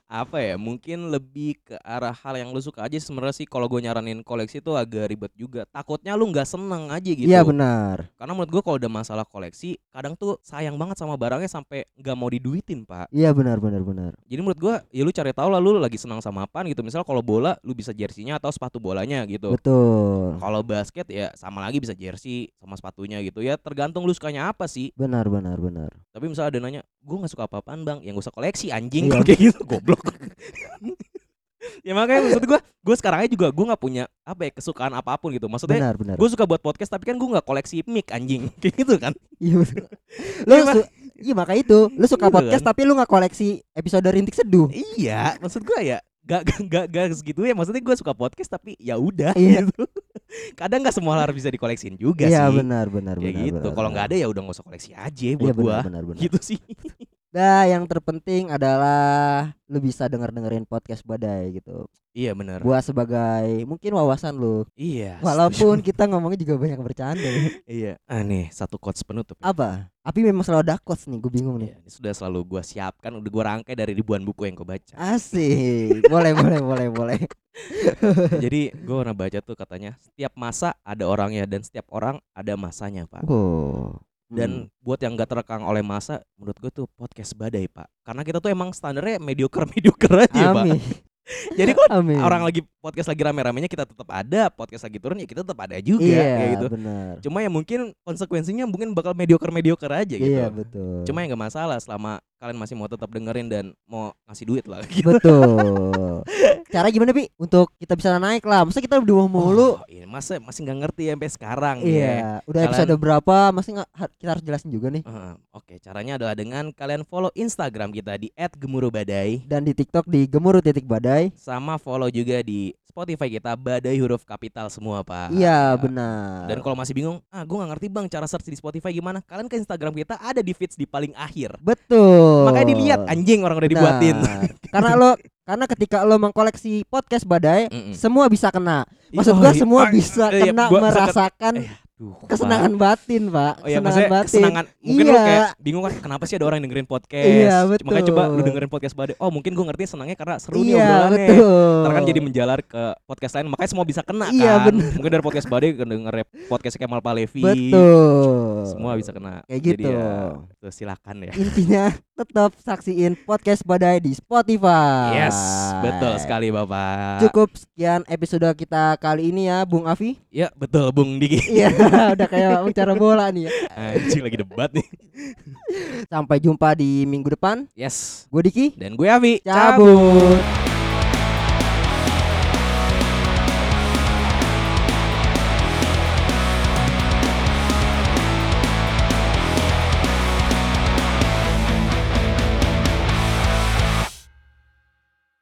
Apa ya? Mungkin lebih ke arah hal yang lu suka aja sebenarnya sih kalau gue nyaranin koleksi itu agak ribet juga. Takutnya lu nggak seneng aja gitu. iya benar Karena menurut gue kalau udah masalah koleksi, kadang tuh sayang banget sama barangnya sampai nggak mau diduitin pak. iya benar benar benar Jadi menurut gue, ya lu cari tahu lah lu lagi senang sama apa gitu. Misal kalau bola, lu bisa jersinya atau sepatu bolanya gitu. betul Kalau basket ya sama lagi bisa jersey sama sepatunya gitu ya. Tergantung lu sukanya apa sih. benar benar benar Tapi misalnya ada nanya, gue nggak suka apa-apaan bang, yang gue usah koleksi anjing Iya. [LAUGHS] kayak gitu goblok. [LAUGHS] ya makanya maksud gue, gue sekarang aja juga gue nggak punya apa ya kesukaan apa pun gitu. Maksudnya benar benar gue suka buat podcast tapi kan gue nggak koleksi mic anjing [LAUGHS] kayak gitu kan. Iya. Lu Iya, Iya maka itu Lu suka Gitu podcast kan. tapi lu gak koleksi episode rintik seduh Iya, maksud gue ya gak gak gak, gak segitu ya maksudnya gue suka podcast tapi ya udah Iya. gitu [LAUGHS] kadang nggak semua hal harus bisa dikoleksin juga Iya sih benar benar kayak benar. gitu kalau nggak ada ya udah nggak usah koleksi aja Iya buat benar gua benar benar. gitu sih [LAUGHS] Nah, yang terpenting adalah lu bisa denger dengerin podcast badai gitu. iya benar Gua sebagai mungkin wawasan lu. iya Walaupun kita ngomongnya juga banyak bercanda. ya. [LAUGHS] iya ah nih satu quotes penutup ya. Apa? Tapi memang selalu ada quotes nih, gue bingung nih. Iya, ini sudah selalu gua siapkan udah gua rangkai dari ribuan buku yang gua baca Asik. [LAUGHS] boleh boleh boleh boleh. [LAUGHS] jadi gua pernah baca tuh katanya setiap masa ada orangnya dan setiap orang ada masanya pak Oh. Dan buat yang gak terekang oleh masa menurut gue tuh podcast badai pak. Karena kita tuh emang standarnya mediocre mediocre aja pak. Amin. Jadi kalau Amin. orang lagi podcast lagi rame-ramenya kita tetap ada podcast lagi turun ya kita tetap ada juga iya, kayak gitu benar. cuma ya mungkin konsekuensinya mungkin bakal mediocre mediocre aja gitu Iya, betul. cuma ya nggak masalah selama kalian masih mau tetap dengerin dan mau ngasih duit lah [LAUGHS] gitu. betul. Cara gimana, Pi? Untuk kita bisa naik lah. Masa kita udah mulu? Oh, ini masa masih nggak ngerti sampai sekarang ya. Iya, udah Kalian- episode berapa? Masih ha- kita harus jelasin juga nih. Heeh, Oke, caranya adalah dengan kalian follow Instagram kita di @gemurubadai Dan di TikTok di gemuruh titik badai. Sama follow juga di Spotify kita Badai huruf kapital semua, Pak. Iya, benar. Dan kalau masih bingung, ah gue gak ngerti bang cara search di Spotify gimana? Kalian ke Instagram kita ada di feeds di paling akhir. betul. Makanya dilihat anjing orang udah dibuatin. Karena lo karena ketika lo mengkoleksi podcast badai, Mm-mm. semua bisa kena. Maksud Oh, gua iya. semua bisa iya, kena gua bisa ke- merasakan Eh, Duh, kesenangan batin, Pak. Oh ya kesenangan batin. kesenangan Mungkin lu Iya. kayak bingung kan Kenapa sih ada orang yang dengerin podcast Iya, Makanya coba lu betul. dengerin podcast badai Oh mungkin gue ngerti senangnya karena seru nih Iya, obrolannya betul. Ntar kan jadi menjalar ke podcast lain Makanya semua bisa kena Iya, kan bener. Mungkin dari podcast badai Denger podcast Kemal Palevi Betul. Semua bisa kena Kayak Jadi gitu. ya, tuh, silakan ya Intinya tetap saksiin podcast badai di Spotify. Yes Betul sekali Bapak Cukup sekian episode kita kali ini ya, Bung Afi. Ya betul Bung Diki [LAUGHS] Iya, udah kayak bicara bola nih ya. Anjing lagi debat nih Sampai jumpa di minggu depan. Yes Gue Diki. Dan gue Avi Cabut.